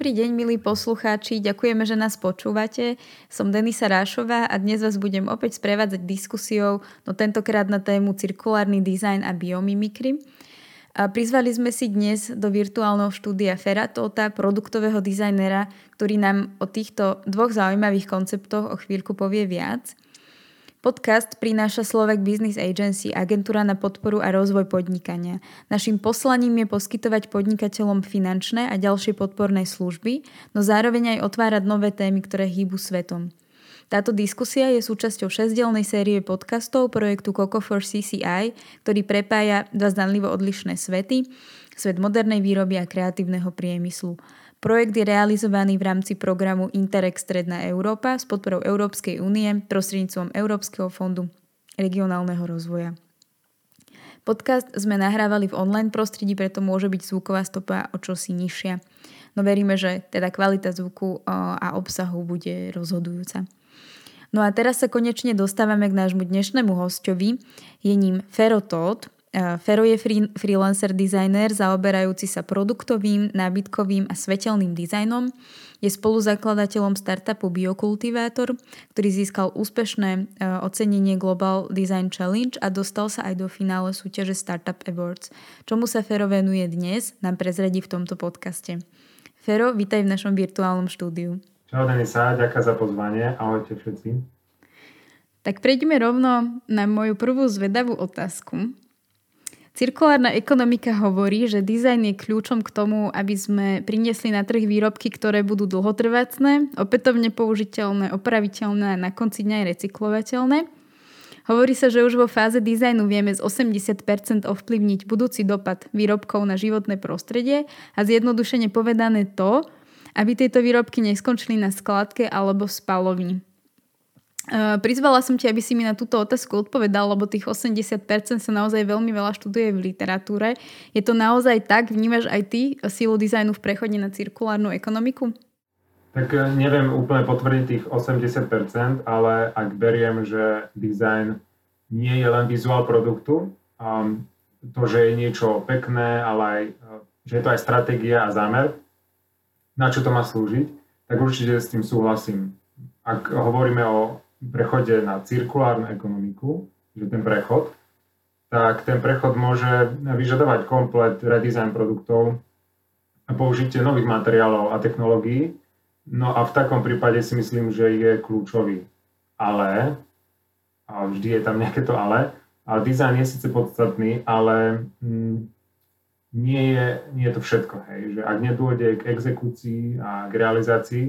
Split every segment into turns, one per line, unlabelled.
Dobrý deň, milí poslucháči, ďakujeme, že nás počúvate. Som Denisa Rášová a dnes vás budem opäť sprevádzať diskusiou, no tentokrát na tému cirkulárny dizajn a biomimikry. A prizvali sme si dnes do virtuálneho štúdia Feratota, produktového dizajnera, ktorý nám o týchto dvoch zaujímavých konceptoch o chvíľku povie viac. Podcast prináša Slovak Business Agency, agentúra na podporu a rozvoj podnikania. Naším poslaním je poskytovať podnikateľom finančné a ďalšie podporné služby, no zároveň aj otvárať nové témy, ktoré hýbu svetom. Táto diskusia je súčasťou šesťdelnej série podcastov projektu Coco for CCI, ktorý prepája dva zdanlivo odlišné svety, svet modernej výroby a kreatívneho priemyslu. Projekt je realizovaný v rámci programu Interreg Stredná Európa s podporou Európskej únie prostredníctvom Európskeho fondu regionálneho rozvoja. Podcast sme nahrávali v online prostredí, preto môže byť zvuková stopa o čosi nižšia. No veríme, že teda kvalita zvuku a obsahu bude rozhodujúca. No a teraz sa konečne dostávame k nášmu dnešnému hostovi. Je ním Fero Todd, Fero je free, freelancer designer zaoberajúci sa produktovým, nábytkovým a svetelným dizajnom. Je spoluzakladateľom startupu Biokultivátor, ktorý získal úspešné e, ocenenie Global Design Challenge a dostal sa aj do finále súťaže Startup Awards. Čomu sa Fero venuje dnes, nám prezradí v tomto podcaste. Fero, vítaj v našom virtuálnom štúdiu.
Čau Denisa, ďakujem za pozvanie. Ahojte všetci.
Tak prejdeme rovno na moju prvú zvedavú otázku. Cirkulárna ekonomika hovorí, že dizajn je kľúčom k tomu, aby sme priniesli na trh výrobky, ktoré budú dlhotrvácne, opätovne použiteľné, opraviteľné a na konci dňa aj recyklovateľné. Hovorí sa, že už vo fáze dizajnu vieme z 80% ovplyvniť budúci dopad výrobkov na životné prostredie a zjednodušene povedané to, aby tieto výrobky neskončili na skladke alebo v spalovni. Uh, prizvala som ti, aby si mi na túto otázku odpovedal, lebo tých 80% sa naozaj veľmi veľa študuje v literatúre. Je to naozaj tak? Vnímaš aj ty sílu dizajnu v prechode na cirkulárnu ekonomiku?
Tak e, neviem úplne potvrdiť tých 80%, ale ak beriem, že dizajn nie je len vizuál produktu, um, to, že je niečo pekné, ale aj, e, že je to aj stratégia a zámer, na čo to má slúžiť, tak určite s tým súhlasím. Ak hovoríme o prechode na cirkulárnu ekonomiku, že ten prechod, tak ten prechod môže vyžadovať komplet redesign produktov a použitie nových materiálov a technológií. No a v takom prípade si myslím, že je kľúčový. Ale, a vždy je tam nejaké to ale, a dizajn je síce podstatný, ale mm, nie, je, nie je to všetko. Hej. Že ak nedôjde k exekúcii a k realizácii,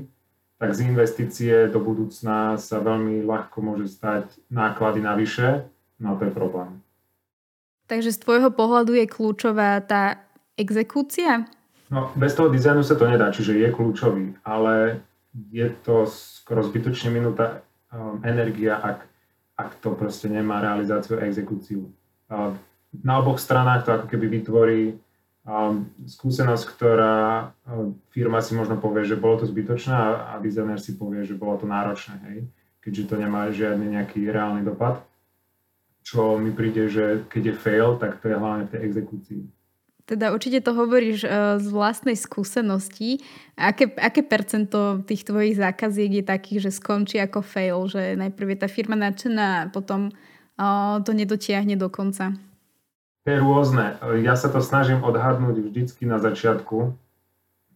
tak z investície do budúcna sa veľmi ľahko môže stať náklady navyše, no a to je problém.
Takže z tvojho pohľadu je kľúčová tá exekúcia?
No, bez toho dizajnu sa to nedá, čiže je kľúčový, ale je to skoro zbytočne minúta um, energia, ak, ak to proste nemá realizáciu a exekúciu. Uh, na oboch stranách to ako keby vytvorí skúsenosť, ktorá firma si možno povie, že bolo to zbytočné a, dizajner si povie, že bolo to náročné, hej, keďže to nemá žiadny nejaký reálny dopad. Čo mi príde, že keď je fail, tak to je hlavne v tej exekúcii.
Teda určite to hovoríš uh, z vlastnej skúsenosti. Aké, aké percento tých tvojich zákaziek je takých, že skončí ako fail, že najprv je tá firma nadšená a potom uh, to nedotiahne do konca?
To je rôzne. Ja sa to snažím odhadnúť vždycky na začiatku,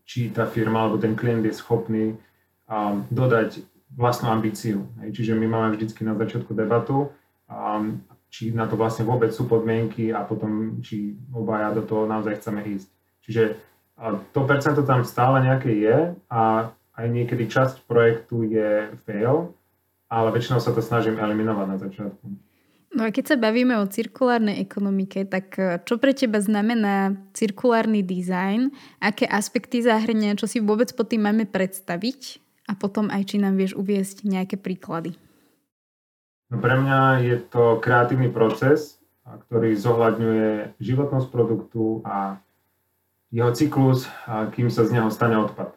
či tá firma alebo ten klient je schopný um, dodať vlastnú ambíciu. Hej. Čiže my máme vždycky na začiatku debatu, um, či na to vlastne vôbec sú podmienky a potom, či obaja do toho naozaj chceme ísť. Čiže uh, to percento tam stále nejaké je a aj niekedy časť projektu je fail, ale väčšinou sa to snažím eliminovať na začiatku.
No a keď sa bavíme o cirkulárnej ekonomike, tak e, čo pre teba znamená cirkulárny dizajn? Aké aspekty zahrňa? Čo si vôbec pod tým máme predstaviť? A potom aj, či nám vieš uviesť nejaké príklady.
No pre mňa je to kreatívny proces, ktorý zohľadňuje životnosť produktu a jeho cyklus, a kým sa z neho stane odpad.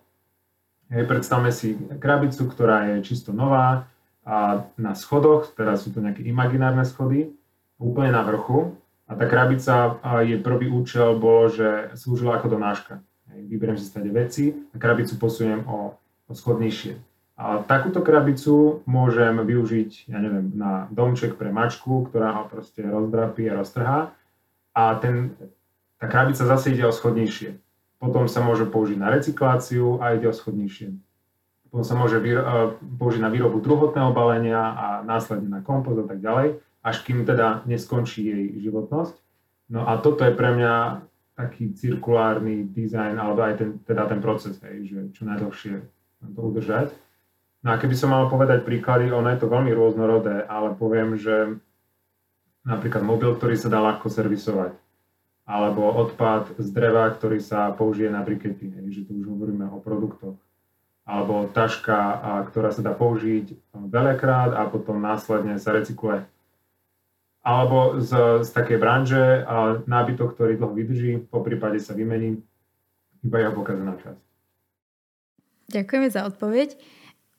Hej, predstavme si krabicu, ktorá je čisto nová, a na schodoch, teraz sú to nejaké imaginárne schody, úplne na vrchu. A tá krabica, jej prvý účel bolo, že slúžila ako donáška. Vyberiem si stade veci a krabicu posuniem o, o schod. A takúto krabicu môžem využiť, ja neviem, na domček pre mačku, ktorá ho proste rozdrapí a roztrhá. A ten, tá krabica zase ide o schod. Potom sa môže použiť na recykláciu a ide o schod. Potom sa môže použiť na výrobu druhotného balenia a následne na kompost a tak ďalej, až kým teda neskončí jej životnosť. No a toto je pre mňa taký cirkulárny dizajn, alebo aj ten, teda ten proces, hej, že čo najdlhšie to udržať. No a keby som mal povedať príklady, ono je to veľmi rôznorodé, ale poviem, že napríklad mobil, ktorý sa dá ľahko servisovať, alebo odpad z dreva, ktorý sa použije na brikety, hej, že tu už hovoríme o produktoch, alebo taška, ktorá sa dá použiť veľakrát a potom následne sa recykluje alebo z, z takej branže a nábytok, ktorý dlho vydrží, po prípade sa vymení, iba jeho pokazená časť.
Ďakujeme za odpoveď.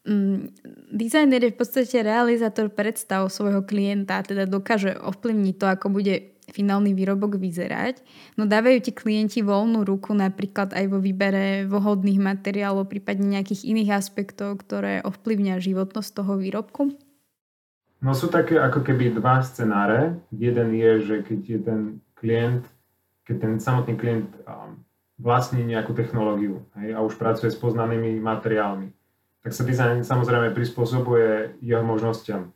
Mm, Designer je v podstate realizátor predstav svojho klienta, teda dokáže ovplyvniť to, ako bude finálny výrobok vyzerať. No dávajú ti klienti voľnú ruku napríklad aj vo výbere vhodných materiálov, prípadne nejakých iných aspektov, ktoré ovplyvňa životnosť toho výrobku?
No sú také ako keby dva scenáre. Jeden je, že keď je ten klient, keď ten samotný klient um, vlastní nejakú technológiu hej, a už pracuje s poznanými materiálmi, tak sa dizajn samozrejme prispôsobuje jeho možnosťam.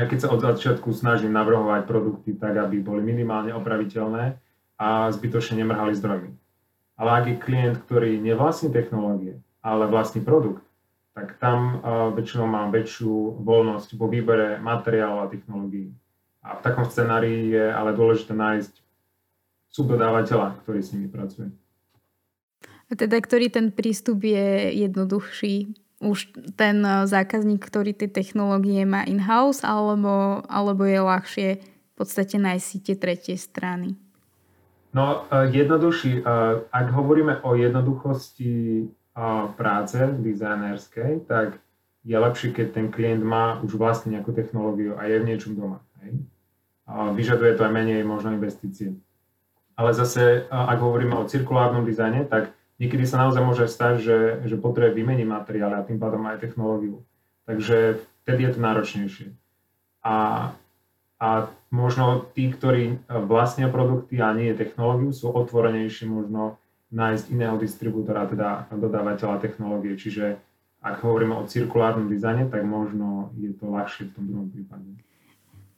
Aj keď sa od začiatku snažím navrhovať produkty tak, aby boli minimálne opraviteľné a zbytočne nemrhali zdrojmi. Ale ak je klient, ktorý nevlastní technológie, ale vlastní produkt, tak tam uh, väčšinou mám väčšiu voľnosť vo výbere materiálov a technológií. A v takom scenári je ale dôležité nájsť subdodávateľa, ktorý s nimi pracuje.
A teda, ktorý ten prístup je jednoduchší? Už ten zákazník, ktorý tie technológie má in-house, alebo, alebo je ľahšie v podstate nájsť si tie tretie strany?
No, jednoduchší. Ak hovoríme o jednoduchosti práce dizajnerskej, tak je lepšie, keď ten klient má už vlastne nejakú technológiu a je v niečom doma. Hej? Vyžaduje to aj menej možno investície. Ale zase, ak hovoríme o cirkulárnom dizajne, tak niekedy sa naozaj môže stať, že, že potrebuje vymeniť materiály a tým pádom aj technológiu. Takže vtedy je to náročnejšie. A, a možno tí, ktorí vlastnia produkty a nie technológiu, sú otvorenejší možno nájsť iného distribútora, teda dodávateľa technológie. Čiže ak hovoríme o cirkulárnom dizajne, tak možno je to ľahšie v tom druhom prípade.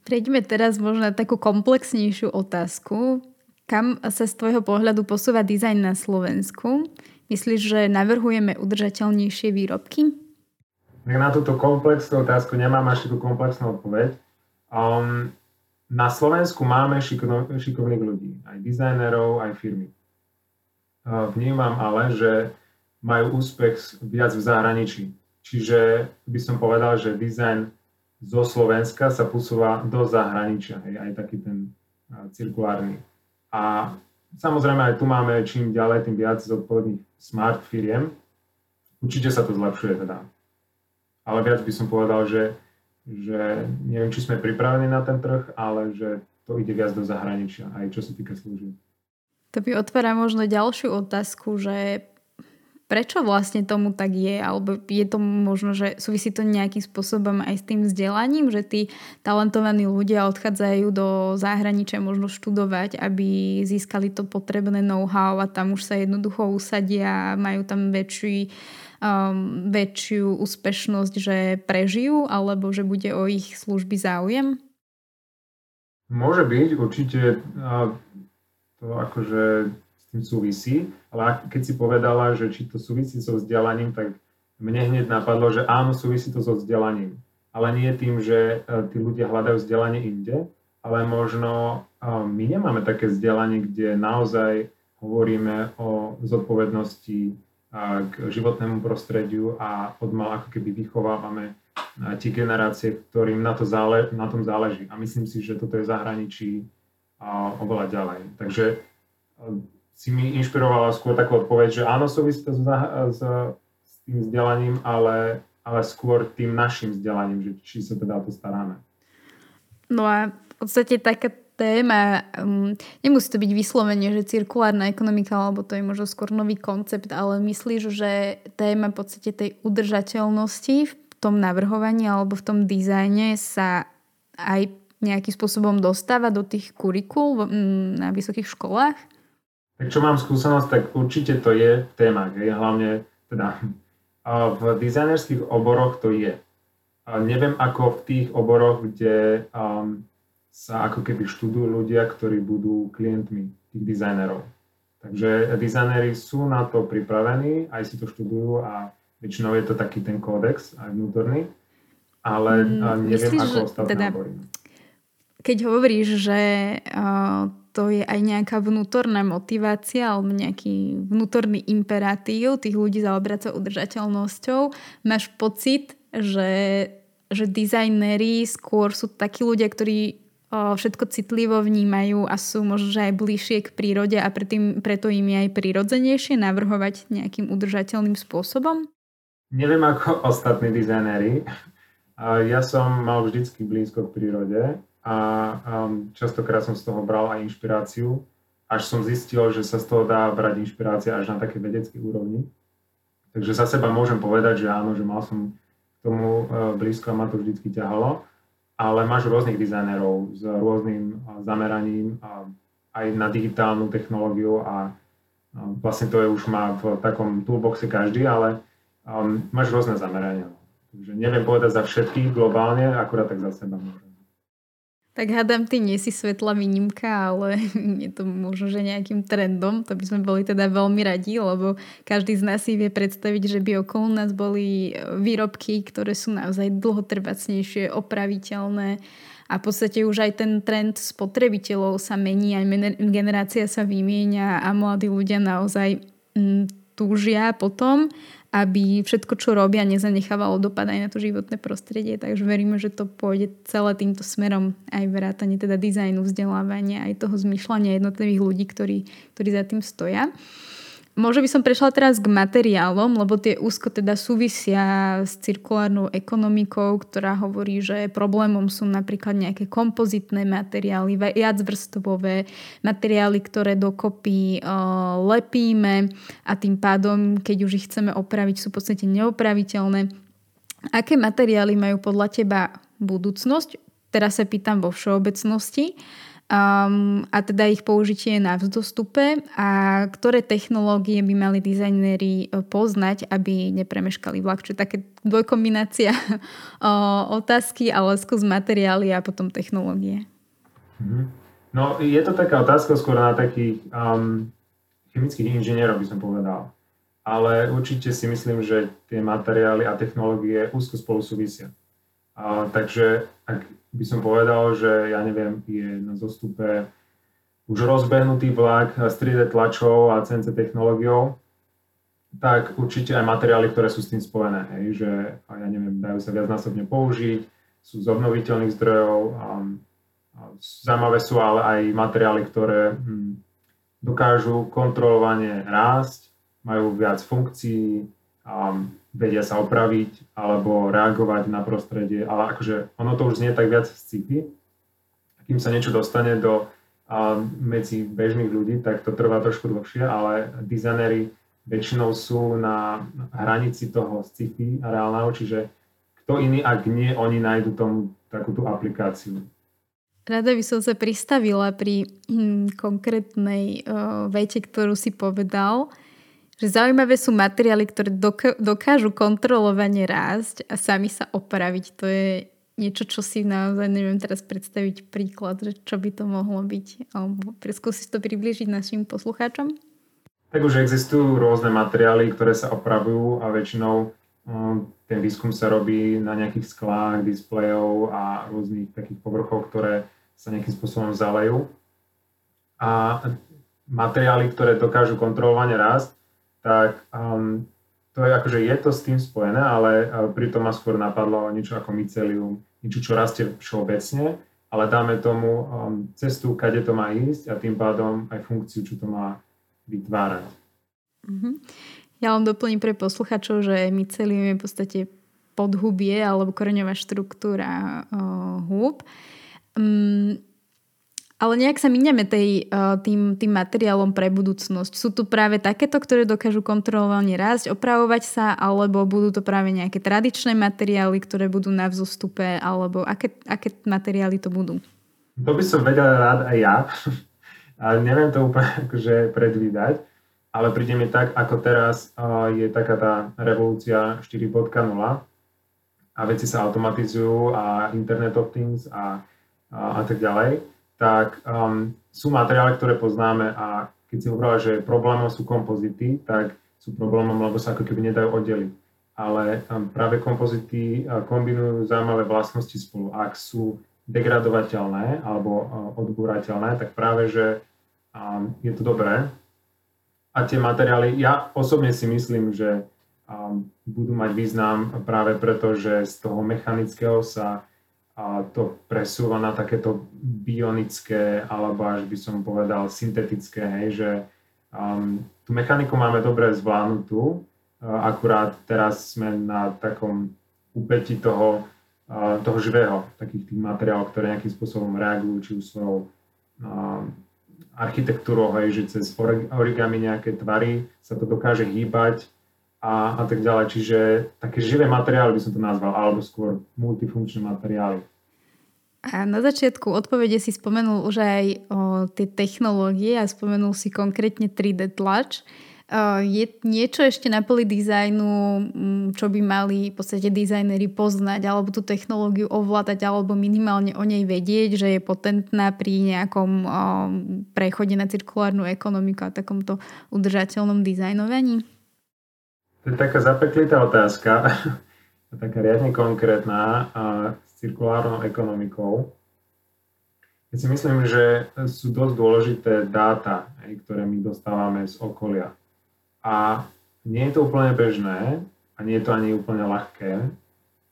Prejdeme teraz možno na takú komplexnejšiu otázku. Kam sa z tvojho pohľadu posúva dizajn na Slovensku? Myslíš, že navrhujeme udržateľnejšie výrobky?
Na túto komplexnú otázku nemám až takú komplexnú odpoveď. Um, na Slovensku máme šikovno, šikovných ľudí, aj dizajnerov, aj firmy. Vnímam ale, že majú úspech viac v zahraničí. Čiže by som povedal, že dizajn zo Slovenska sa posúva do zahraničia, hej, aj taký ten cirkulárny. A samozrejme aj tu máme čím ďalej, tým viac zodpovedných smart firiem. Určite sa to zlepšuje teda. Ale viac by som povedal, že, že neviem, či sme pripravení na ten trh, ale že to ide viac do zahraničia, aj čo sa týka služieb.
To by otvára možno ďalšiu otázku, že prečo vlastne tomu tak je, alebo je to možno, že súvisí to nejakým spôsobom aj s tým vzdelaním, že tí talentovaní ľudia odchádzajú do zahraničia možno študovať, aby získali to potrebné know-how a tam už sa jednoducho usadia majú tam väčší, um, väčšiu úspešnosť, že prežijú, alebo že bude o ich služby záujem?
Môže byť, určite to akože tým súvisí, ale keď si povedala, že či to súvisí so vzdelaním, tak mne hneď napadlo, že áno, súvisí to so vzdelaním. Ale nie tým, že e, tí ľudia hľadajú vzdelanie inde, ale možno e, my nemáme také vzdelanie, kde naozaj hovoríme o zodpovednosti e, k životnému prostrediu a odmal ako keby vychovávame tie generácie, ktorým na, to zále, na tom záleží. A myslím si, že toto je v zahraničí oveľa ďalej. Takže si mi inšpirovala skôr takú odpoveď, že áno, súvisí to s, s, s tým vzdelaním, ale, ale skôr tým našim vzdelaním, že či sa teda o to staráme.
No a v podstate taká téma, um, nemusí to byť vyslovene, že cirkulárna ekonomika, alebo to je možno skôr nový koncept, ale myslíš, že téma v podstate tej udržateľnosti v tom navrhovaní alebo v tom dizajne sa aj nejakým spôsobom dostáva do tých kurikul na vysokých školách?
Tak čo mám skúsenosť, tak určite to je téma. Je hlavne teda v dizajnerských oboroch to je. A neviem ako v tých oboroch, kde um, sa ako keby študujú ľudia, ktorí budú klientmi tých dizajnerov. Takže dizajneri sú na to pripravení, aj si to študujú a väčšinou je to taký ten kódex aj vnútorný, ale mm, neviem Myslíš, ako ostatné teda, obory.
Keď hovoríš, že uh, to je aj nejaká vnútorná motivácia alebo nejaký vnútorný imperatív tých ľudí zaobrať sa udržateľnosťou. Máš pocit, že, že dizajneri skôr sú takí ľudia, ktorí všetko citlivo vnímajú a sú možno aj bližšie k prírode a predtým, preto im je aj prirodzenejšie navrhovať nejakým udržateľným spôsobom?
Neviem ako ostatní dizajneri. Ja som mal vždycky blízko k prírode a um, častokrát som z toho bral aj inšpiráciu, až som zistil, že sa z toho dá brať inšpirácia až na také vedeckej úrovni. Takže za seba môžem povedať, že áno, že mal som k tomu uh, blízko a ma to vždycky ťahalo, ale máš rôznych dizajnerov s rôznym uh, zameraním uh, aj na digitálnu technológiu a vlastne to je už má v takom toolboxe každý, ale um, máš rôzne zamerania. Takže neviem povedať za všetkých globálne, akurát tak za seba môžem.
Tak hádam, ty nie si svetla výnimka, ale je to možno, že nejakým trendom. To by sme boli teda veľmi radi, lebo každý z nás si vie predstaviť, že by okolo nás boli e, výrobky, ktoré sú naozaj dlhotrvacnejšie, opraviteľné a v podstate už aj ten trend spotrebiteľov sa mení, aj generácia sa vymieňa a mladí ľudia naozaj mm, túžia potom aby všetko, čo robia, nezanechávalo dopad aj na to životné prostredie. Takže veríme, že to pôjde celé týmto smerom aj vrátanie teda dizajnu, vzdelávania, aj toho zmýšľania jednotlivých ľudí, ktorí, ktorí za tým stoja. Možno by som prešla teraz k materiálom, lebo tie úzko teda súvisia s cirkulárnou ekonomikou, ktorá hovorí, že problémom sú napríklad nejaké kompozitné materiály, viacvrstvové materiály, ktoré dokopy lepíme a tým pádom, keď už ich chceme opraviť, sú v podstate neopraviteľné. Aké materiály majú podľa teba budúcnosť? Teraz sa pýtam vo všeobecnosti. Uh, um, a teda ich použitie na vzostupe a ktoré technológie by mali dizajnéri e, poznať, aby nepremeškali vlak. Čiže také dvojkombinácia otázky, ale skús materiály a potom technológie.
Mhm. No je to taká otázka skôr na takých um, chemických inžinierov, by som povedal. Ale určite si myslím, že tie materiály a technológie úzko spolu súvisia. Uh, takže ak by som povedal, že ja neviem, je na zostupe už rozbehnutý vlak s 3D tlačou a CNC technológiou, tak určite aj materiály, ktoré sú s tým spojené, hej, že ja neviem, dajú sa viacnásobne použiť, sú z obnoviteľných zdrojov, a, a zaujímavé sú ale aj materiály, ktoré hm, dokážu kontrolovane rásť, majú viac funkcií, a, vedia sa opraviť alebo reagovať na prostredie, ale akože ono to už znie tak viac sci Kým sa niečo dostane do a medzi bežných ľudí, tak to trvá trošku dlhšie, ale dizajnery väčšinou sú na hranici toho sci-fi a reálneho, čiže kto iný, ak nie, oni nájdu tomu takúto aplikáciu.
Rada by som sa pristavila pri hm, konkrétnej uh, vete, ktorú si povedal, že zaujímavé sú materiály, ktoré dokážu kontrolovane rásť a sami sa opraviť. To je niečo, čo si naozaj neviem teraz predstaviť príklad, že čo by to mohlo byť. Alebo skúsiť to približiť našim poslucháčom?
Tak už existujú rôzne materiály, ktoré sa opravujú a väčšinou um, ten výskum sa robí na nejakých sklách, displejov a rôznych takých povrchov, ktoré sa nejakým spôsobom zalejú. A materiály, ktoré dokážu kontrolovane rásť, tak um, to je akože je to s tým spojené, ale pritom ma skôr napadlo niečo ako mycelium, niečo, čo rastie všeobecne, ale dáme tomu um, cestu, kade to má ísť a tým pádom aj funkciu, čo to má vytvárať.
Mm-hmm. Ja len doplním pre posluchačov, že mycelium je v podstate podhubie alebo koreňová štruktúra uh, húb. Um, Ale nejak sa míňame tej, tým, tým materiálom pre budúcnosť. Sú tu práve takéto, ktoré dokážu kontrolovane rásť, opravovať sa, alebo budú to práve nejaké tradičné materiály, ktoré budú na vzostupe, alebo aké, aké materiály to budú?
To by som vedel rád aj ja, ale neviem to úplne akože predvídať, ale príde mi tak, ako teraz je taká tá revolúcia 4.0 a veci sa automatizujú a Internet of Things a, a, a tak ďalej tak um, sú materiály, ktoré poznáme a keď si hovorila, že problémom sú kompozity, tak sú problémom, lebo sa ako keby nedajú oddeliť. Ale um, práve kompozity uh, kombinujú zaujímavé vlastnosti spolu. Ak sú degradovateľné alebo uh, odbúrateľné, tak práve, že um, je to dobré. A tie materiály, ja osobne si myslím, že um, budú mať význam práve preto, že z toho mechanického sa a to presúva na takéto bionické, alebo až by som povedal syntetické, hej, že um, tú mechaniku máme dobre zvládnutú, uh, akurát teraz sme na takom úpeti toho, uh, toho živého, takých tých materiálov, ktoré nejakým spôsobom reagujú, či už svojou uh, architektúrou, hej, že cez origami nejaké tvary sa to dokáže hýbať, a, a tak ďalej. Čiže také živé materiály by som to nazval, alebo skôr multifunkčné materiály.
A na začiatku odpovede si spomenul už aj o tie technológie a spomenul si konkrétne 3D tlač. Je niečo ešte na poli dizajnu, čo by mali v podstate dizajneri poznať, alebo tú technológiu ovládať, alebo minimálne o nej vedieť, že je potentná pri nejakom prechode na cirkulárnu ekonomiku a takomto udržateľnom dizajnovaní?
To je taká zapeklitá otázka, taká riadne konkrétna a s cirkulárnou ekonomikou. Ja si myslím, že sú dosť dôležité dáta, ktoré my dostávame z okolia. A nie je to úplne bežné a nie je to ani úplne ľahké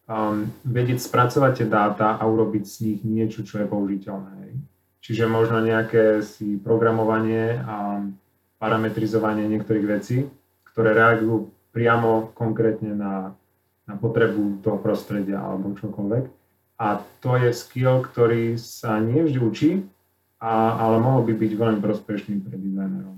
um, vedieť spracovať tie dáta a urobiť z nich niečo, čo je použiteľné. Čiže možno nejaké si programovanie a parametrizovanie niektorých vecí, ktoré reagujú priamo konkrétne na, na potrebu toho prostredia alebo čokoľvek. A to je skill, ktorý sa nie vždy učí, a, ale mohol by byť veľmi prospešný pre dizajnerov.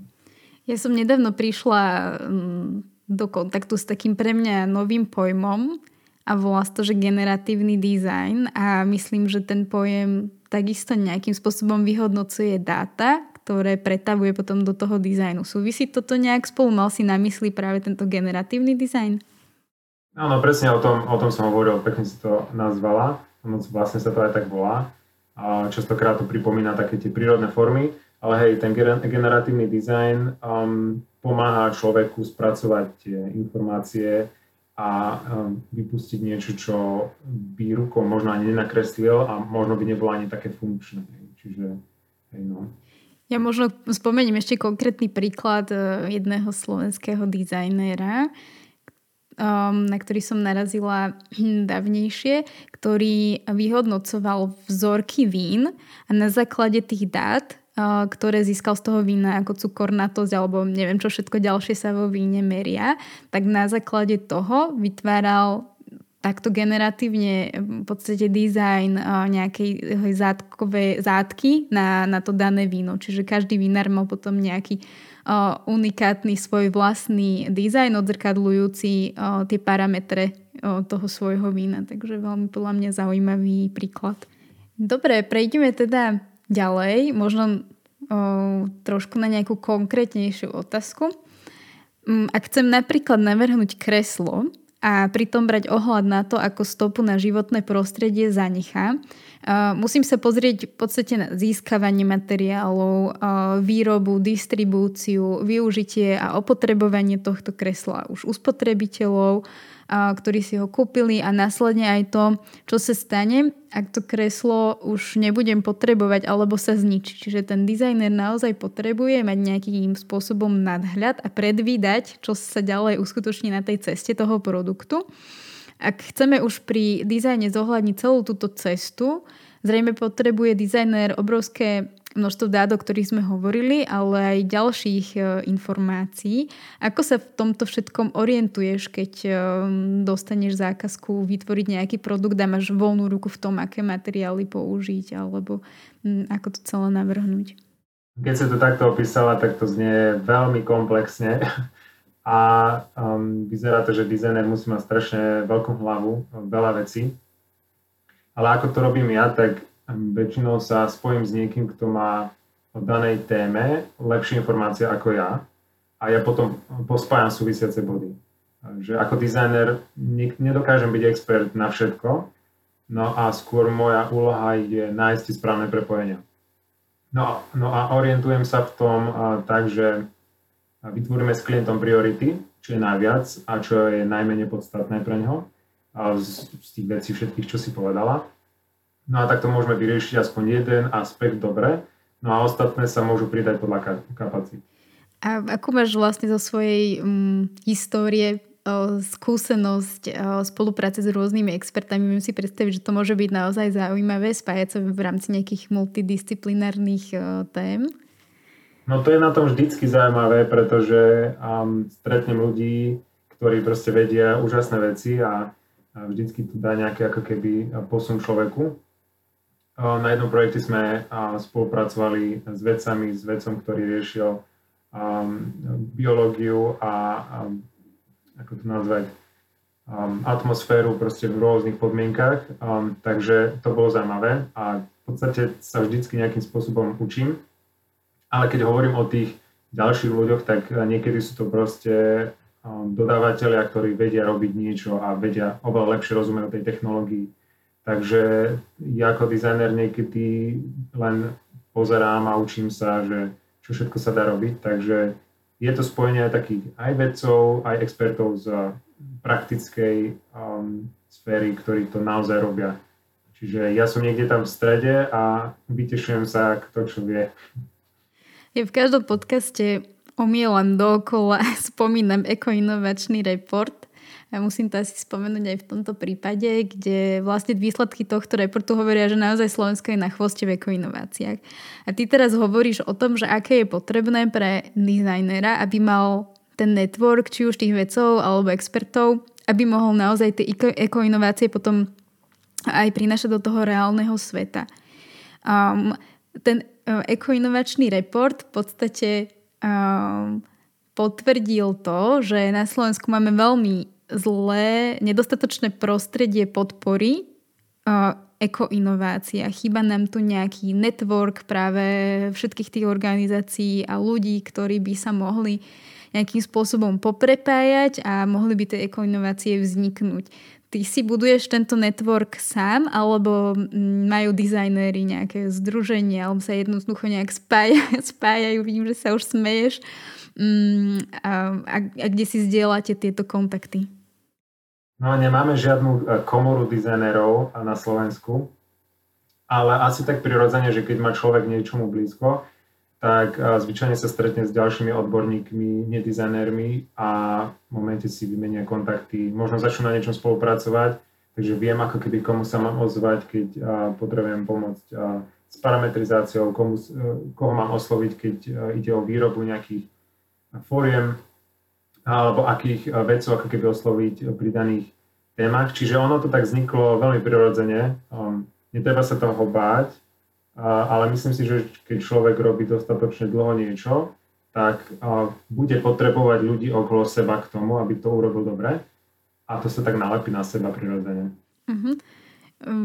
Ja som nedávno prišla mm, do kontaktu s takým pre mňa novým pojmom a volá to, že generatívny dizajn a myslím, že ten pojem takisto nejakým spôsobom vyhodnocuje dáta, ktoré pretavuje potom do toho dizajnu. Súvisí toto nejak spolu? Mal si na mysli práve tento generatívny dizajn?
Áno, presne o tom, o tom som hovoril, pekne si to nazvala. Ono vlastne sa to aj tak volá. A častokrát to pripomína také tie prírodné formy, ale hej, ten generatívny dizajn um, pomáha človeku spracovať tie informácie a um, vypustiť niečo, čo by rukou možno ani nenakreslil a možno by nebolo ani také funkčné. Čiže hej, no.
Ja možno spomeniem ešte konkrétny príklad e, jedného slovenského dizajnéra, um, na ktorý som narazila dávnejšie, ktorý vyhodnocoval vzorky vín a na základe tých dát, uh, ktoré získal z toho vína ako cukornatosť alebo neviem čo všetko ďalšie sa vo víne meria, tak na základe toho vytváral takto generatívne v podstate dizajn nejakej zátkovej zátky na, na to dané víno. Čiže každý vinár mal potom nejaký unikátny svoj vlastný dizajn odzrkadľujúci tie parametre toho svojho vína. Takže veľmi podľa mňa zaujímavý príklad. Dobre, prejdeme teda ďalej, možno trošku na nejakú konkrétnejšiu otázku. Um, ak chcem napríklad navrhnúť kreslo, a pritom brať ohľad na to, ako stopu na životné prostredie zanechá. Musím sa pozrieť v podstate na získavanie materiálov, výrobu, distribúciu, využitie a opotrebovanie tohto kresla už u spotrebiteľov, ktorí si ho kúpili a následne aj to, čo sa stane, ak to kreslo už nebudem potrebovať alebo sa zničí. Čiže ten dizajner naozaj potrebuje mať nejakým spôsobom nadhľad a predvídať, čo sa ďalej uskutoční na tej ceste toho produktu. Ak chceme už pri dizajne zohľadniť celú túto cestu, zrejme potrebuje dizajner obrovské množstvo dát, o ktorých sme hovorili, ale aj ďalších e, informácií. Ako sa v tomto všetkom orientuješ, keď e, dostaneš zákazku vytvoriť nejaký produkt a máš voľnú ruku v tom, aké materiály použiť alebo ako to celé navrhnúť?
Keď si to takto opísala, tak to znie veľmi komplexne a um, vyzerá to, že dizajner musí mať strašne veľkú hlavu, veľa vecí. Ale ako to robím ja, tak väčšinou sa spojím s niekým, kto má o danej téme lepšie informácie ako ja a ja potom pospájam súvisiace body. Že ako dizajner nedokážem byť expert na všetko, no a skôr moja úloha je nájsť správne prepojenia. No, no a orientujem sa v tom tak, že vytvoríme s klientom priority, čo je najviac a čo je najmenej podstatné pre neho z tých vecí všetkých, čo si povedala. No a takto môžeme vyriešiť aspoň jeden aspekt dobre, no a ostatné sa môžu pridať podľa kapacity.
A ako máš vlastne zo svojej um, histórie skúsenosť spolupráce s rôznymi expertami. Viem si predstaviť, že to môže byť naozaj zaujímavé spájať sa v rámci nejakých multidisciplinárnych tém.
No to je na tom vždycky zaujímavé, pretože um, stretnem ľudí, ktorí proste vedia úžasné veci a, a vždycky to dá nejaký ako keby posun človeku. Na jednom projekte sme spolupracovali s vedcami, s vedcom, ktorý riešil biológiu a ako to nazvať, atmosféru proste v rôznych podmienkach, takže to bolo zaujímavé a v podstate sa vždycky nejakým spôsobom učím, ale keď hovorím o tých ďalších ľuďoch, tak niekedy sú to proste dodávateľia, ktorí vedia robiť niečo a vedia oveľa lepšie rozumieť tej technológii. Takže ja ako dizajner niekedy len pozerám a učím sa, že čo všetko sa dá robiť, takže je to spojenie takých aj vedcov, aj expertov z praktickej um, sféry, ktorí to naozaj robia. Čiže ja som niekde tam v strede a vytešujem sa, kto čo vie.
Ja v každom podcaste omielam dookola, spomínam ekoinovačný report a musím to asi spomenúť aj v tomto prípade, kde vlastne výsledky tohto reportu hovoria, že naozaj Slovensko je na chvoste v ekoinováciách. A ty teraz hovoríš o tom, že aké je potrebné pre dizajnera, aby mal ten network, či už tých vedcov alebo expertov, aby mohol naozaj tie ekoinovácie potom aj prinašať do toho reálneho sveta. Um, ten uh, ekoinovačný report v podstate um, potvrdil to, že na Slovensku máme veľmi zlé, nedostatočné prostredie podpory uh, ekoinovácia. Chýba nám tu nejaký network práve všetkých tých organizácií a ľudí, ktorí by sa mohli nejakým spôsobom poprepájať a mohli by tie ekoinovácie vzniknúť. Ty si buduješ tento network sám, alebo majú dizajnéri nejaké združenie, alebo sa jednoducho nejak spájajú, spájajú vidím, že sa už smeješ. a, a, a kde si zdieľate tieto kontakty?
No nemáme žiadnu e, komoru dizajnerov na Slovensku, ale asi tak prirodzene, že keď má človek niečomu blízko, tak e, zvyčajne sa stretne s ďalšími odborníkmi, nedizajnérmi a v momente si vymenia kontakty. Možno začnú na niečom spolupracovať, takže viem ako keby komu sa mám ozvať, keď e, potrebujem pomôcť s parametrizáciou, komu, koho mám osloviť, keď ide o výrobu nejakých fóriem, alebo akých vedcov ako keby osloviť pri daných témach. Čiže ono to tak vzniklo veľmi prirodzene. Um, netreba sa toho báť, ale myslím si, že keď človek robí dostatočne dlho niečo, tak uh, bude potrebovať ľudí okolo seba k tomu, aby to urobil dobre. A to sa tak nalepí na seba prirodzene.
Uh-huh.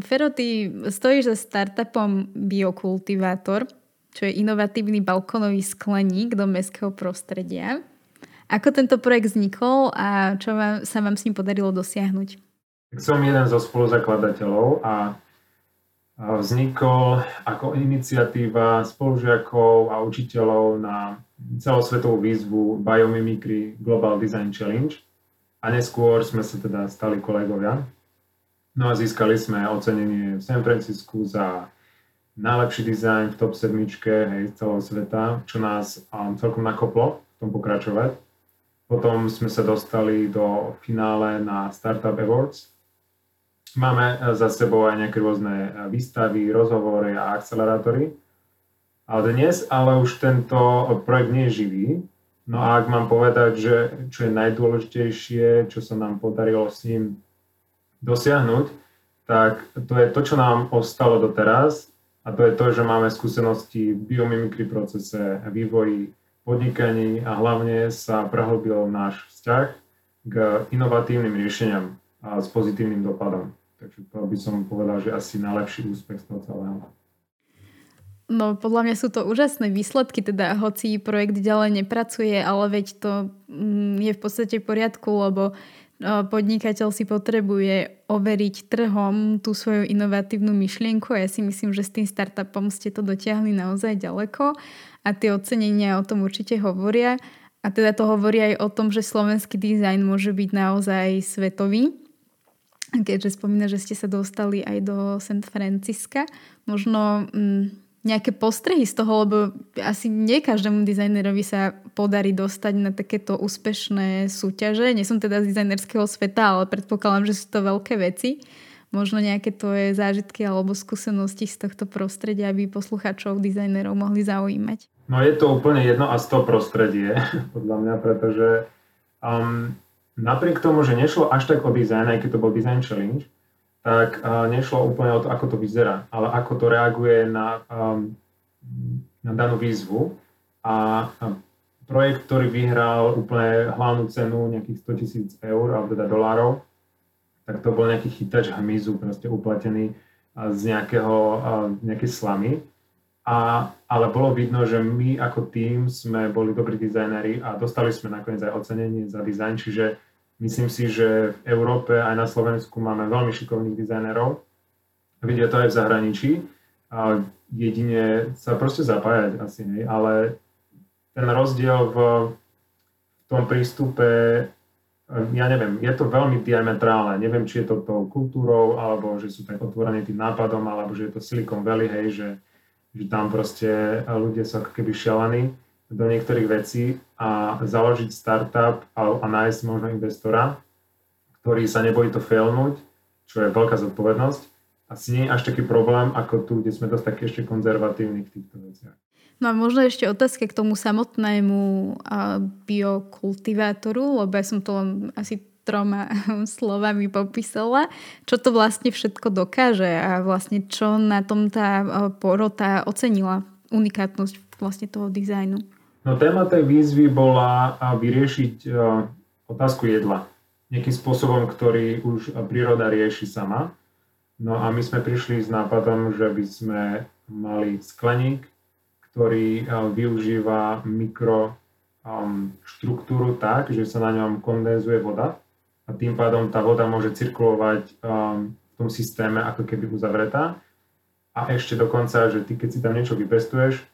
Fero, ty stojíš za startupom Biokultivátor, čo je inovatívny balkónový skleník do mestského prostredia. Ako tento projekt vznikol a čo vám, sa vám s ním podarilo dosiahnuť?
Som jeden zo spoluzakladateľov a vznikol ako iniciatíva spolužiakov a učiteľov na celosvetovú výzvu Biomimicry Global Design Challenge a neskôr sme sa teda stali kolegovia. No a získali sme ocenenie v San Francisku za najlepší dizajn v top sedmičke hej, z celého sveta, čo nás um, celkom nakoplo v tom pokračovať. Potom sme sa dostali do finále na Startup Awards. Máme za sebou aj nejaké rôzne výstavy, rozhovory a akcelerátory. A dnes ale už tento projekt nie je živý. No a ak mám povedať, že čo je najdôležitejšie, čo sa nám podarilo s ním dosiahnuť, tak to je to, čo nám ostalo doteraz a to je to, že máme skúsenosti v biomimikry procese, vývoji, podnikaní a hlavne sa prehlbil náš vzťah k inovatívnym riešeniam a s pozitívnym dopadom. Takže to by som povedal, že asi najlepší úspech z toho celého.
No podľa mňa sú to úžasné výsledky, teda hoci projekt ďalej nepracuje, ale veď to mm, je v podstate v poriadku, lebo podnikateľ si potrebuje overiť trhom tú svoju inovatívnu myšlienku a ja si myslím, že s tým startupom ste to dotiahli naozaj ďaleko a tie ocenenia o tom určite hovoria. A teda to hovorí aj o tom, že slovenský dizajn môže byť naozaj svetový. Keďže spomína, že ste sa dostali aj do San Francisca, možno mm, nejaké postrehy z toho, lebo asi nie každému dizajnerovi sa podarí dostať na takéto úspešné súťaže. Nie som teda z dizajnerského sveta, ale predpokladám, že sú to veľké veci. Možno nejaké tvoje zážitky alebo skúsenosti z tohto prostredia, aby poslucháčov, dizajnerov mohli zaujímať.
No je to úplne jedno a sto prostredie, podľa mňa, pretože um, napriek tomu, že nešlo až tak o dizajn, aj keď to bol Design Challenge, tak nešlo úplne o to, ako to vyzerá, ale ako to reaguje na, um, na danú výzvu. A projekt, ktorý vyhral úplne hlavnú cenu nejakých 100 tisíc eur, alebo teda dolárov, tak to bol nejaký chytač hmyzu, proste uplatený z nejakého, nejakej slamy. A, ale bolo vidno, že my ako tým sme boli dobrí dizajneri a dostali sme nakoniec aj ocenenie za dizajn, čiže Myslím si, že v Európe aj na Slovensku máme veľmi šikovných dizajnerov. Vidia to aj v zahraničí. A jedine sa proste zapájať asi, hej. ale ten rozdiel v, tom prístupe, ja neviem, je to veľmi diametrálne. Neviem, či je to tou kultúrou, alebo že sú tak otvorení tým nápadom, alebo že je to Silicon Valley, hej, že, že tam proste ľudia sú ako keby šialení do niektorých vecí a založiť startup a, a nájsť možno investora, ktorý sa nebojí to failnúť, čo je veľká zodpovednosť, asi nie je až taký problém ako tu, kde sme dosť takí ešte konzervatívni v týchto veciach.
No a možno ešte otázka k tomu samotnému biokultivátoru, lebo ja som to len asi troma slovami popísala, čo to vlastne všetko dokáže a vlastne čo na tom tá porota ocenila unikátnosť vlastne toho dizajnu.
No téma tej výzvy bola vyriešiť otázku jedla. Nejakým spôsobom, ktorý už príroda rieši sama. No a my sme prišli s nápadom, že by sme mali skleník, ktorý využíva mikro štruktúru tak, že sa na ňom kondenzuje voda a tým pádom tá voda môže cirkulovať v tom systéme ako keby uzavretá. A ešte dokonca, že ty keď si tam niečo vypestuješ,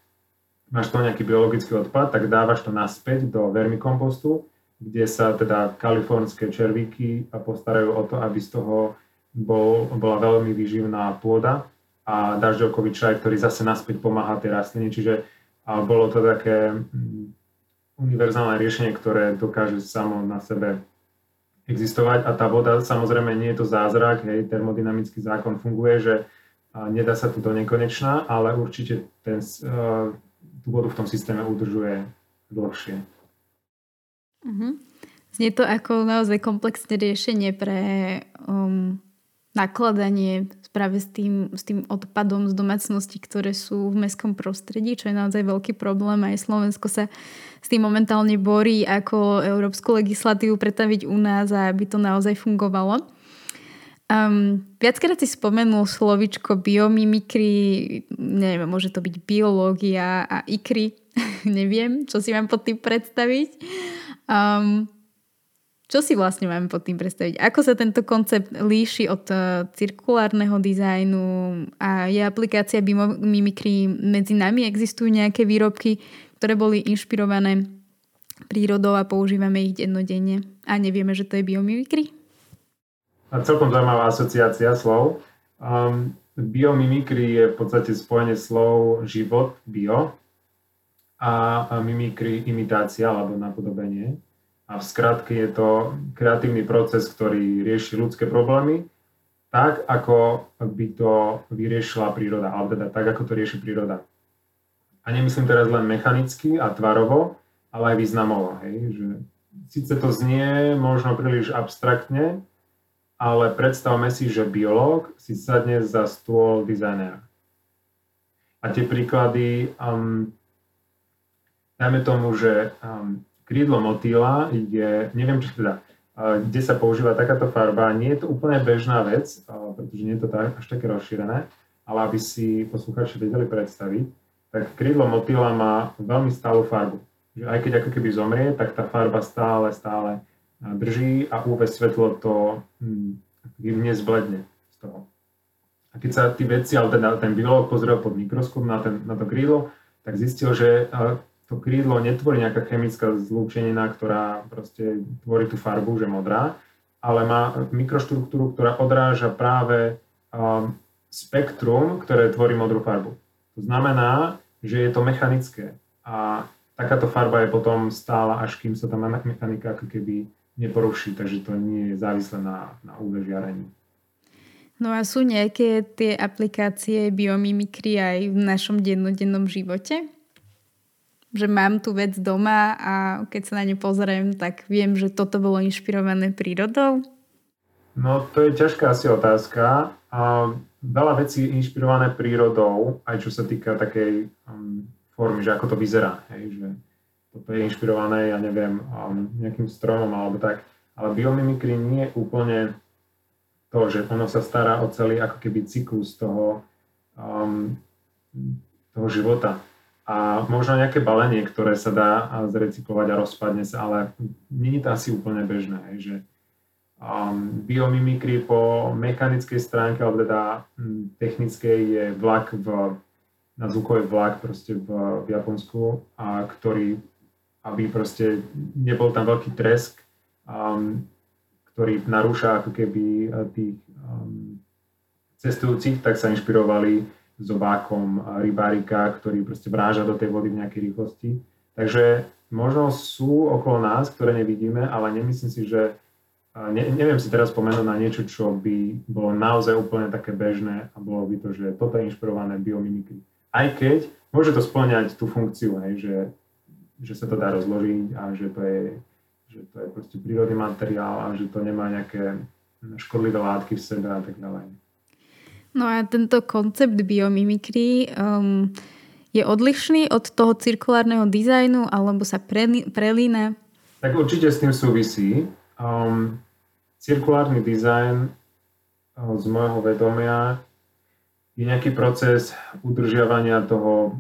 máš to nejaký biologický odpad, tak dávaš to naspäť do vermikompostu, kde sa teda kalifornské červíky postarajú o to, aby z toho bol, bola veľmi výživná pôda a dažďovkový čaj, ktorý zase naspäť pomáha tej rastliny. Čiže a bolo to také mm, univerzálne riešenie, ktoré dokáže samo na sebe existovať a tá voda, samozrejme nie je to zázrak, hej, termodynamický zákon funguje, že nedá sa tu do nekonečná, ale určite ten, tú vodu v tom systéme udržuje dlhšie.
Uh-huh. Znie to ako naozaj komplexné riešenie pre um, nakladanie práve s tým, s tým odpadom z domácnosti, ktoré sú v mestskom prostredí, čo je naozaj veľký problém. Aj Slovensko sa s tým momentálne borí, ako európsku legislatívu pretaviť u nás a aby to naozaj fungovalo. Um, viackrát si spomenul slovičko biomimikry, neviem, môže to byť biológia a ikry, neviem, čo si mám pod tým predstaviť. Um, čo si vlastne máme pod tým predstaviť? Ako sa tento koncept líši od uh, cirkulárneho dizajnu a je aplikácia biomimikry medzi nami? Existujú nejaké výrobky, ktoré boli inšpirované prírodou a používame ich dennodenne a nevieme, že to je biomimikry?
Celkom zaujímavá asociácia slov. Um, biomimikry je v podstate spojenie slov život, bio, a, a mimikry imitácia alebo napodobenie. A v skratke je to kreatívny proces, ktorý rieši ľudské problémy tak, ako by to vyriešila príroda, alebo teda tak, ako to rieši príroda. A nemyslím teraz len mechanicky a tvarovo, ale aj významovo. Hej? Že síce to znie možno príliš abstraktne, ale predstavme si, že biológ si sadne za stôl dizajnera. A tie príklady, um, dajme tomu, že um, krídlo motýla je, neviem, či teda, uh, kde sa používa takáto farba, nie je to úplne bežná vec, uh, pretože nie je to tak, až také rozšírené, ale aby si posluchači vedeli predstaviť, tak krídlo motýla má veľmi stálu farbu. Že aj keď ako keby zomrie, tak tá farba stále, stále drží a UV svetlo to hm, nezbledne z toho. A keď sa tí vedci, ale teda ten biológ pozrel pod mikroskop na, ten, na to krídlo, tak zistil, že to krídlo netvorí nejaká chemická zlúčenina, ktorá proste tvorí tú farbu, že modrá, ale má mikroštruktúru, ktorá odráža práve um, spektrum, ktoré tvorí modrú farbu. To znamená, že je to mechanické a takáto farba je potom stála, až kým sa tá mechanika ako keby neporuší, takže to nie je závislé na, na UV žiarení.
No a sú nejaké tie aplikácie biomimikry aj v našom dennodennom živote? Že mám tu vec doma a keď sa na ňu pozriem, tak viem, že toto bolo inšpirované prírodou?
No to je ťažká asi otázka. A veľa vecí je inšpirované prírodou, aj čo sa týka takej um, formy, že ako to vyzerá. Hej, že toto je inšpirované, ja neviem, um, nejakým stromom alebo tak. Ale biomimikry nie je úplne to, že ono sa stará o celý ako keby cyklus toho, um, toho života. A možno nejaké balenie, ktoré sa dá zrecyklovať a rozpadne sa, ale nie je to asi úplne bežné, hej, že um, biomimikry po mechanickej stránke, alebo teda um, technickej je vlak v, na zvukový vlak proste v, v Japonsku, a ktorý, aby proste nebol tam veľký tresk, um, ktorý narúša ako keby eh, tých um, cestujúcich, tak sa inšpirovali zobákom rybárika, ktorý proste bráža do tej vody v nejakej rýchlosti. Takže možno sú okolo nás, ktoré nevidíme, ale nemyslím si, že ne, neviem si teraz spomenúť na niečo, čo by bolo naozaj úplne také bežné a bolo by to, že toto je inšpirované biomimikry. Aj keď môže to splňať tú funkciu, hej, že, že sa to dá rozložiť a že to je že to je proste prírodný materiál a že to nemá nejaké škodlivé látky v sebe a tak ďalej.
No a tento koncept biomimikry um, je odlišný od toho cirkulárneho dizajnu alebo sa pre, prelína?
Tak určite s tým súvisí. Um, cirkulárny dizajn uh, z môjho vedomia je nejaký proces udržiavania toho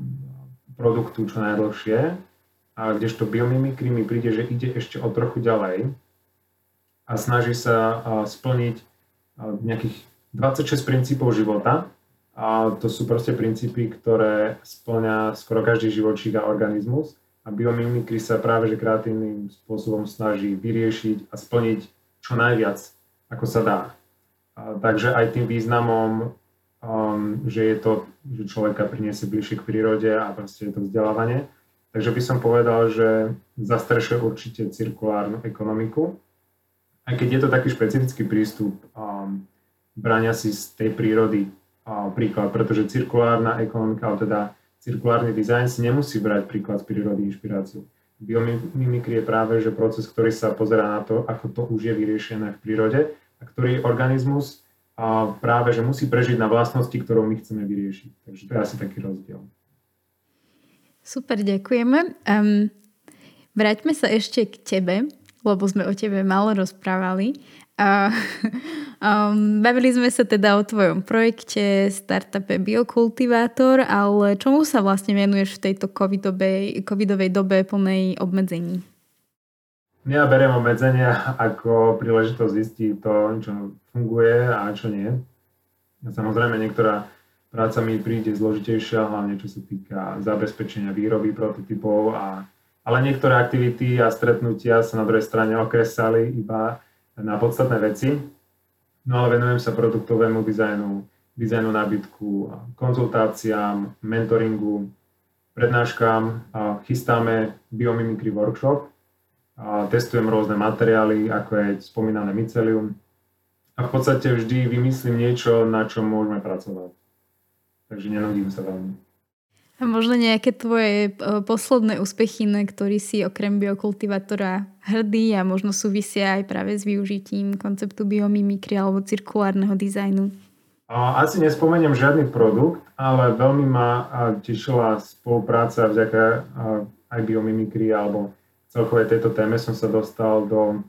produktu čo najdlhšie a kdežto biomimikry mi príde, že ide ešte o trochu ďalej a snaží sa splniť nejakých 26 princípov života. A to sú proste princípy, ktoré splňa skoro každý živočík a organizmus. A biomimikry sa práve že kreatívnym spôsobom snaží vyriešiť a splniť čo najviac, ako sa dá. A takže aj tým významom, um, že je to, že človeka priniesie bližšie k prírode a proste je to vzdelávanie, Takže by som povedal, že zastrešuje určite cirkulárnu ekonomiku. Aj keď je to taký špecifický prístup, um, brania si z tej prírody um, príklad, pretože cirkulárna ekonomika, ale teda cirkulárny dizajn si nemusí brať príklad z prírody inšpiráciu. Biomimikry je práve že proces, ktorý sa pozerá na to, ako to už je vyriešené v prírode a ktorý organizmus a práve že musí prežiť na vlastnosti, ktorou my chceme vyriešiť. Takže to je asi taký rozdiel.
Super, ďakujeme. Um, vráťme sa ešte k tebe, lebo sme o tebe málo rozprávali. A, um, bavili sme sa teda o tvojom projekte startupe Biokultivátor, ale čomu sa vlastne venuješ v tejto covidovej, covidovej dobe plnej obmedzení?
Ja beriem obmedzenia ako príležitosť zistiť to, čo funguje a čo nie. Samozrejme, niektorá práca mi príde zložitejšia, hlavne čo sa týka zabezpečenia výroby prototypov, a, ale niektoré aktivity a stretnutia sa na druhej strane okresali iba na podstatné veci. No ale venujem sa produktovému dizajnu, dizajnu nábytku, konzultáciám, mentoringu, prednáškam, a chystáme biomimikry workshop, a testujem rôzne materiály, ako je spomínané mycelium. A v podstate vždy vymyslím niečo, na čom môžeme pracovať takže nenudím sa veľmi.
A možno nejaké tvoje e, posledné úspechy, na ktorý si okrem biokultivátora hrdý a možno súvisia aj práve s využitím konceptu biomimikry alebo cirkulárneho dizajnu?
Asi nespomeniem žiadny produkt, ale veľmi ma tešila spolupráca vďaka aj biomimikry alebo celkovej tejto téme som sa dostal do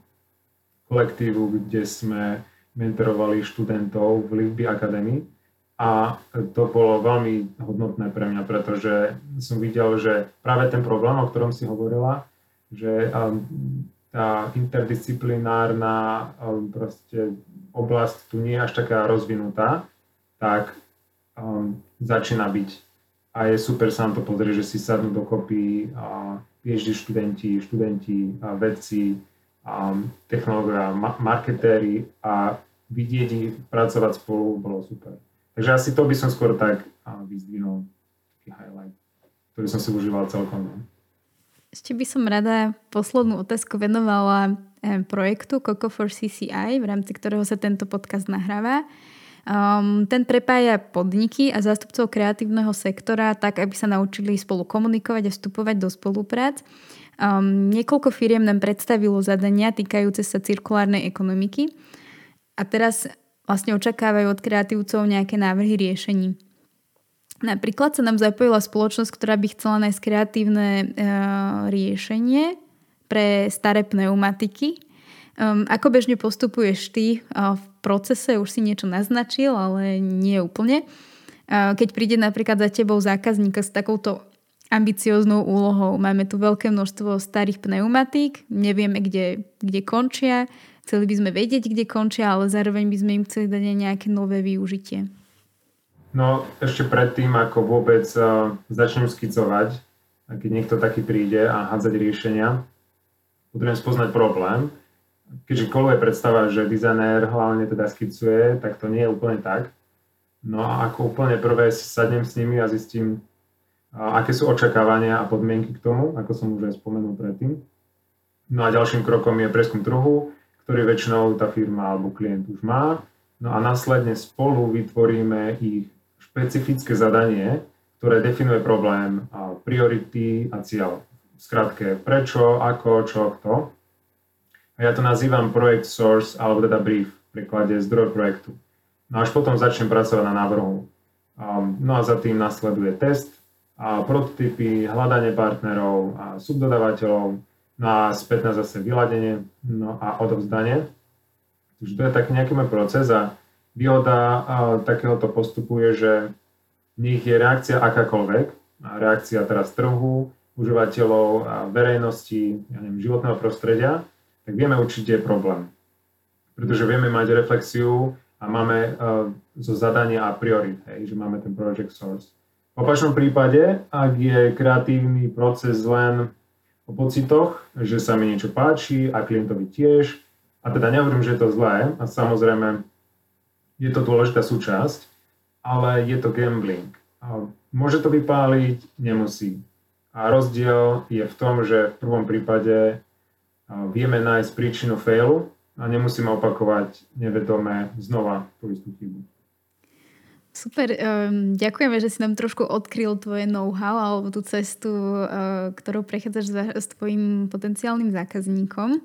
kolektívu, kde sme mentorovali študentov v Livby Academy a to bolo veľmi hodnotné pre mňa, pretože som videl, že práve ten problém, o ktorom si hovorila, že um, tá interdisciplinárna um, proste oblasť tu nie je až taká rozvinutá, tak um, začína byť. A je super sa nám to pozrieť, že si sadnú dokopy a PhD študenti, študenti, a vedci, a technológia, ma- marketéri a vidieť ich pracovať spolu bolo super. Takže asi to by som skôr tak vyzdvihol, taký highlight, ktorý som si užíval celkom. No.
Ešte by som rada poslednú otázku venovala eh, projektu Coco for CCI, v rámci ktorého sa tento podcast nahráva. Um, ten prepája podniky a zástupcov kreatívneho sektora tak, aby sa naučili spolu komunikovať a vstupovať do spoluprác. Um, niekoľko firiem nám predstavilo zadania týkajúce sa cirkulárnej ekonomiky. A teraz vlastne očakávajú od kreatívcov nejaké návrhy riešení. Napríklad sa nám zapojila spoločnosť, ktorá by chcela nájsť kreatívne e, riešenie pre staré pneumatiky. Um, ako bežne postupuješ ty uh, v procese? Už si niečo naznačil, ale nie úplne. Uh, keď príde napríklad za tebou zákazníka s takouto ambicióznou úlohou. Máme tu veľké množstvo starých pneumatík, nevieme, kde, kde končia, Chceli by sme vedieť, kde končia, ale zároveň by sme im chceli dať aj nejaké nové využitie.
No ešte predtým, ako vôbec uh, začnem skicovať, keď niekto taký príde a hádzať riešenia, potrebujem spoznať problém. Keďže kolo je predstava, že dizajner hlavne teda skicuje, tak to nie je úplne tak. No a ako úplne prvé sadnem s nimi a zistím, uh, aké sú očakávania a podmienky k tomu, ako som už aj spomenul predtým. No a ďalším krokom je preskum trhu, ktorý väčšinou tá firma alebo klient už má. No a následne spolu vytvoríme ich špecifické zadanie, ktoré definuje problém, a priority a cieľ. Skrátke prečo, ako, čo, kto. A ja to nazývam projekt source alebo teda brief, v preklade zdroj projektu. No až potom začnem pracovať na návrhu. No a za tým nasleduje test, a prototypy, hľadanie partnerov a subdodávateľov, A spätné zase vyladenie no a odovzdanie. Takže to je tak nejaký môj proces a výhoda takéhoto postupu je, že nech je reakcia akákoľvek, reakcia teraz trhu, užívateľov a verejnosti, ja neviem, životného prostredia, tak vieme určite je problém. Pretože vieme mať reflexiu a máme uh, zo zadania a priorit, hej, že máme ten project source. V opačnom prípade, ak je kreatívny proces len o pocitoch, že sa mi niečo páči a klientovi tiež. A teda nehovorím, že je to zlé a samozrejme je to dôležitá súčasť, ale je to gambling. A môže to vypáliť, nemusí. A rozdiel je v tom, že v prvom prípade vieme nájsť príčinu failu a nemusíme opakovať nevedome znova tú istú chybu.
Super, um, ďakujeme, že si nám trošku odkryl tvoje know-how alebo tú cestu, uh, ktorou prechádzaš za, s tvojim potenciálnym zákazníkom.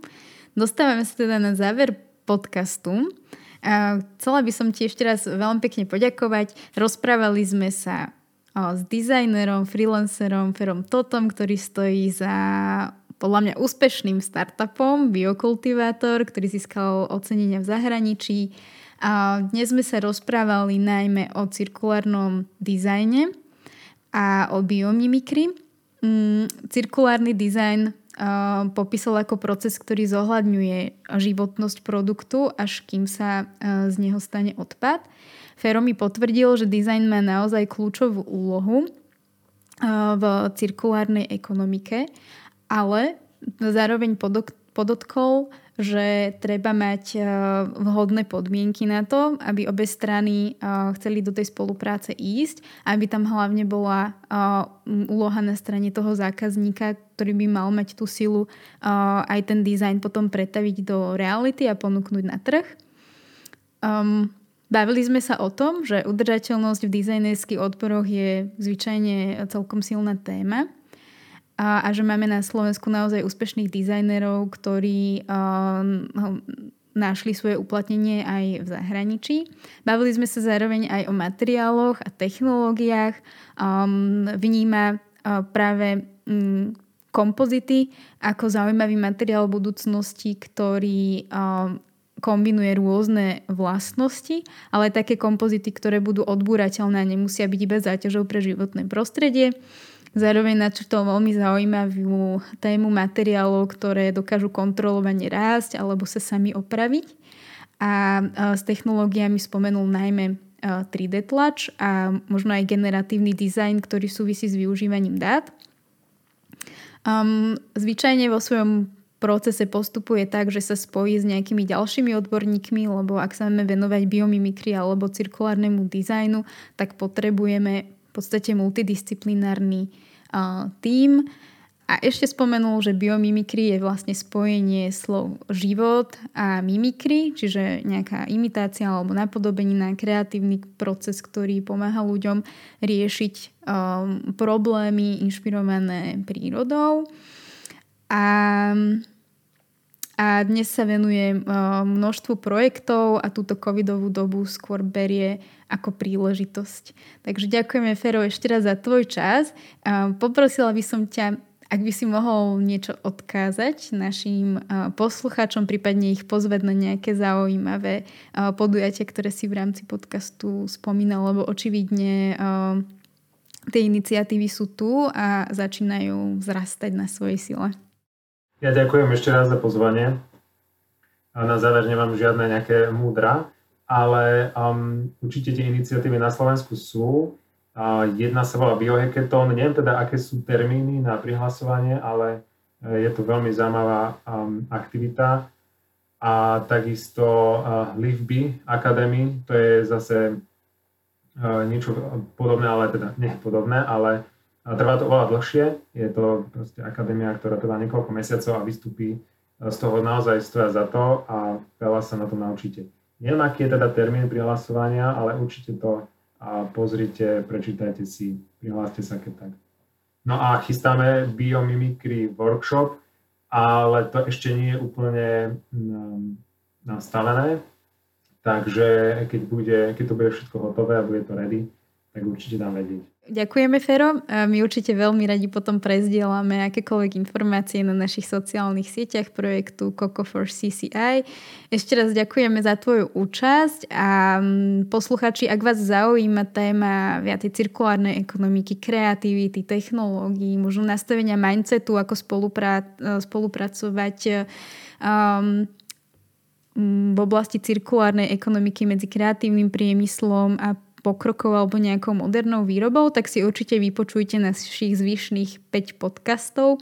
Dostávame sa teda na záver podcastu. Uh, chcela by som ti ešte raz veľmi pekne poďakovať. Rozprávali sme sa uh, s dizajnerom, freelancerom Ferom Totom, ktorý stojí za podľa mňa úspešným startupom Biokultivátor, ktorý získal ocenenia v zahraničí a dnes sme sa rozprávali najmä o cirkulárnom dizajne a o biomimikry. Mm, cirkulárny dizajn popísal ako proces, ktorý zohľadňuje životnosť produktu, až kým sa z neho stane odpad. Fero mi potvrdil, že dizajn má naozaj kľúčovú úlohu v cirkulárnej ekonomike, ale zároveň podotkol, že treba mať eh, vhodné podmienky na to, aby obe strany eh, chceli do tej spolupráce ísť, aby tam hlavne bola eh, úloha na strane toho zákazníka, ktorý by mal mať tú silu aj ten dizajn potom pretaviť do reality a ponúknuť na trh. Um, Bavili sme sa o tom, že udržateľnosť v dizajnerských odporoch je zvyčajne celkom silná téma a, a že máme na Slovensku naozaj úspešných dizajnerov, ktorí um, našli svoje uplatnenie aj v zahraničí. Bavili sme sa zároveň aj o materiáloch a technológiách. Um, vníma uh, práve um, kompozity ako zaujímavý materiál budúcnosti, ktorý um, kombinuje rôzne vlastnosti, ale také kompozity, ktoré budú odbúrateľné a nemusia byť iba záťažou pre životné prostredie. Zároveň načrtol veľmi zaujímavú tému materiálov, ktoré dokážu kontrolovane rásť alebo sa sami opraviť. A s technológiami spomenul najmä 3D tlač a možno aj generatívny dizajn, ktorý súvisí s využívaním dát. Um, zvyčajne vo svojom procese postupuje tak, že sa spojí s nejakými ďalšími odborníkmi, lebo ak sa máme venovať biomimikry alebo cirkulárnemu dizajnu, tak potrebujeme v podstate multidisciplinárny tím. A ešte spomenul, že biomimikry je vlastne spojenie slov život a mimikry, čiže nejaká imitácia alebo napodobenina, kreatívny proces, ktorý pomáha ľuďom riešiť um, problémy inšpirované prírodou. A a dnes sa venuje množstvu projektov a túto covidovú dobu skôr berie ako príležitosť. Takže ďakujeme Fero ešte raz za tvoj čas. Poprosila by som ťa, ak by si mohol niečo odkázať našim poslucháčom, prípadne ich pozvať na nejaké zaujímavé podujatia, ktoré si v rámci podcastu spomínal, lebo očividne tie iniciatívy sú tu a začínajú vzrastať na svojej sile.
Ja ďakujem ešte raz za pozvanie. A na záver nemám žiadne nejaké múdra, ale um, určite tie iniciatívy na Slovensku sú. Uh, jedna sa volá Biohackathon. Neviem teda, aké sú termíny na prihlasovanie, ale e, je to veľmi zaujímavá um, aktivita. A takisto uh, LiveBee Academy, to je zase uh, niečo podobné, ale teda nie podobné, ale a trvá to oveľa dlhšie, je to proste akadémia, ktorá trvá niekoľko mesiacov a vystupí z toho naozaj stoja za to a veľa sa na to naučíte. Neviem, aký je teda termín prihlasovania, ale určite to a pozrite, prečítajte si, prihláste sa keď tak. No a chystáme biomimikry workshop, ale to ešte nie je úplne mm, nastavené, takže keď, bude, keď to bude všetko hotové a bude to ready, tak určite dám vedieť.
Ďakujeme, Fero. My určite veľmi radi potom prezdielame akékoľvek informácie na našich sociálnych sieťach projektu Coco for CCI. Ešte raz ďakujeme za tvoju účasť a mm, posluchači, ak vás zaujíma téma viacej cirkulárnej ekonomiky, kreativity, technológií, možno nastavenia mindsetu, ako spolupra- spolupracovať um, v oblasti cirkulárnej ekonomiky medzi kreatívnym priemyslom a pokrokov alebo nejakou modernou výrobou, tak si určite vypočujte našich zvyšných 5 podcastov,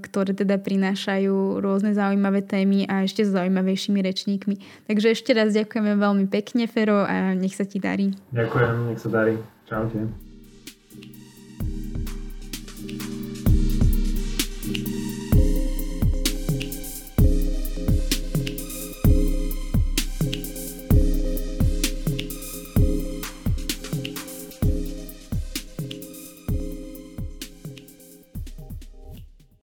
ktoré teda prinášajú rôzne zaujímavé témy a ešte s zaujímavejšími rečníkmi. Takže ešte raz ďakujeme veľmi pekne, Fero, a nech sa ti darí.
Ďakujem, nech sa darí. Čaute.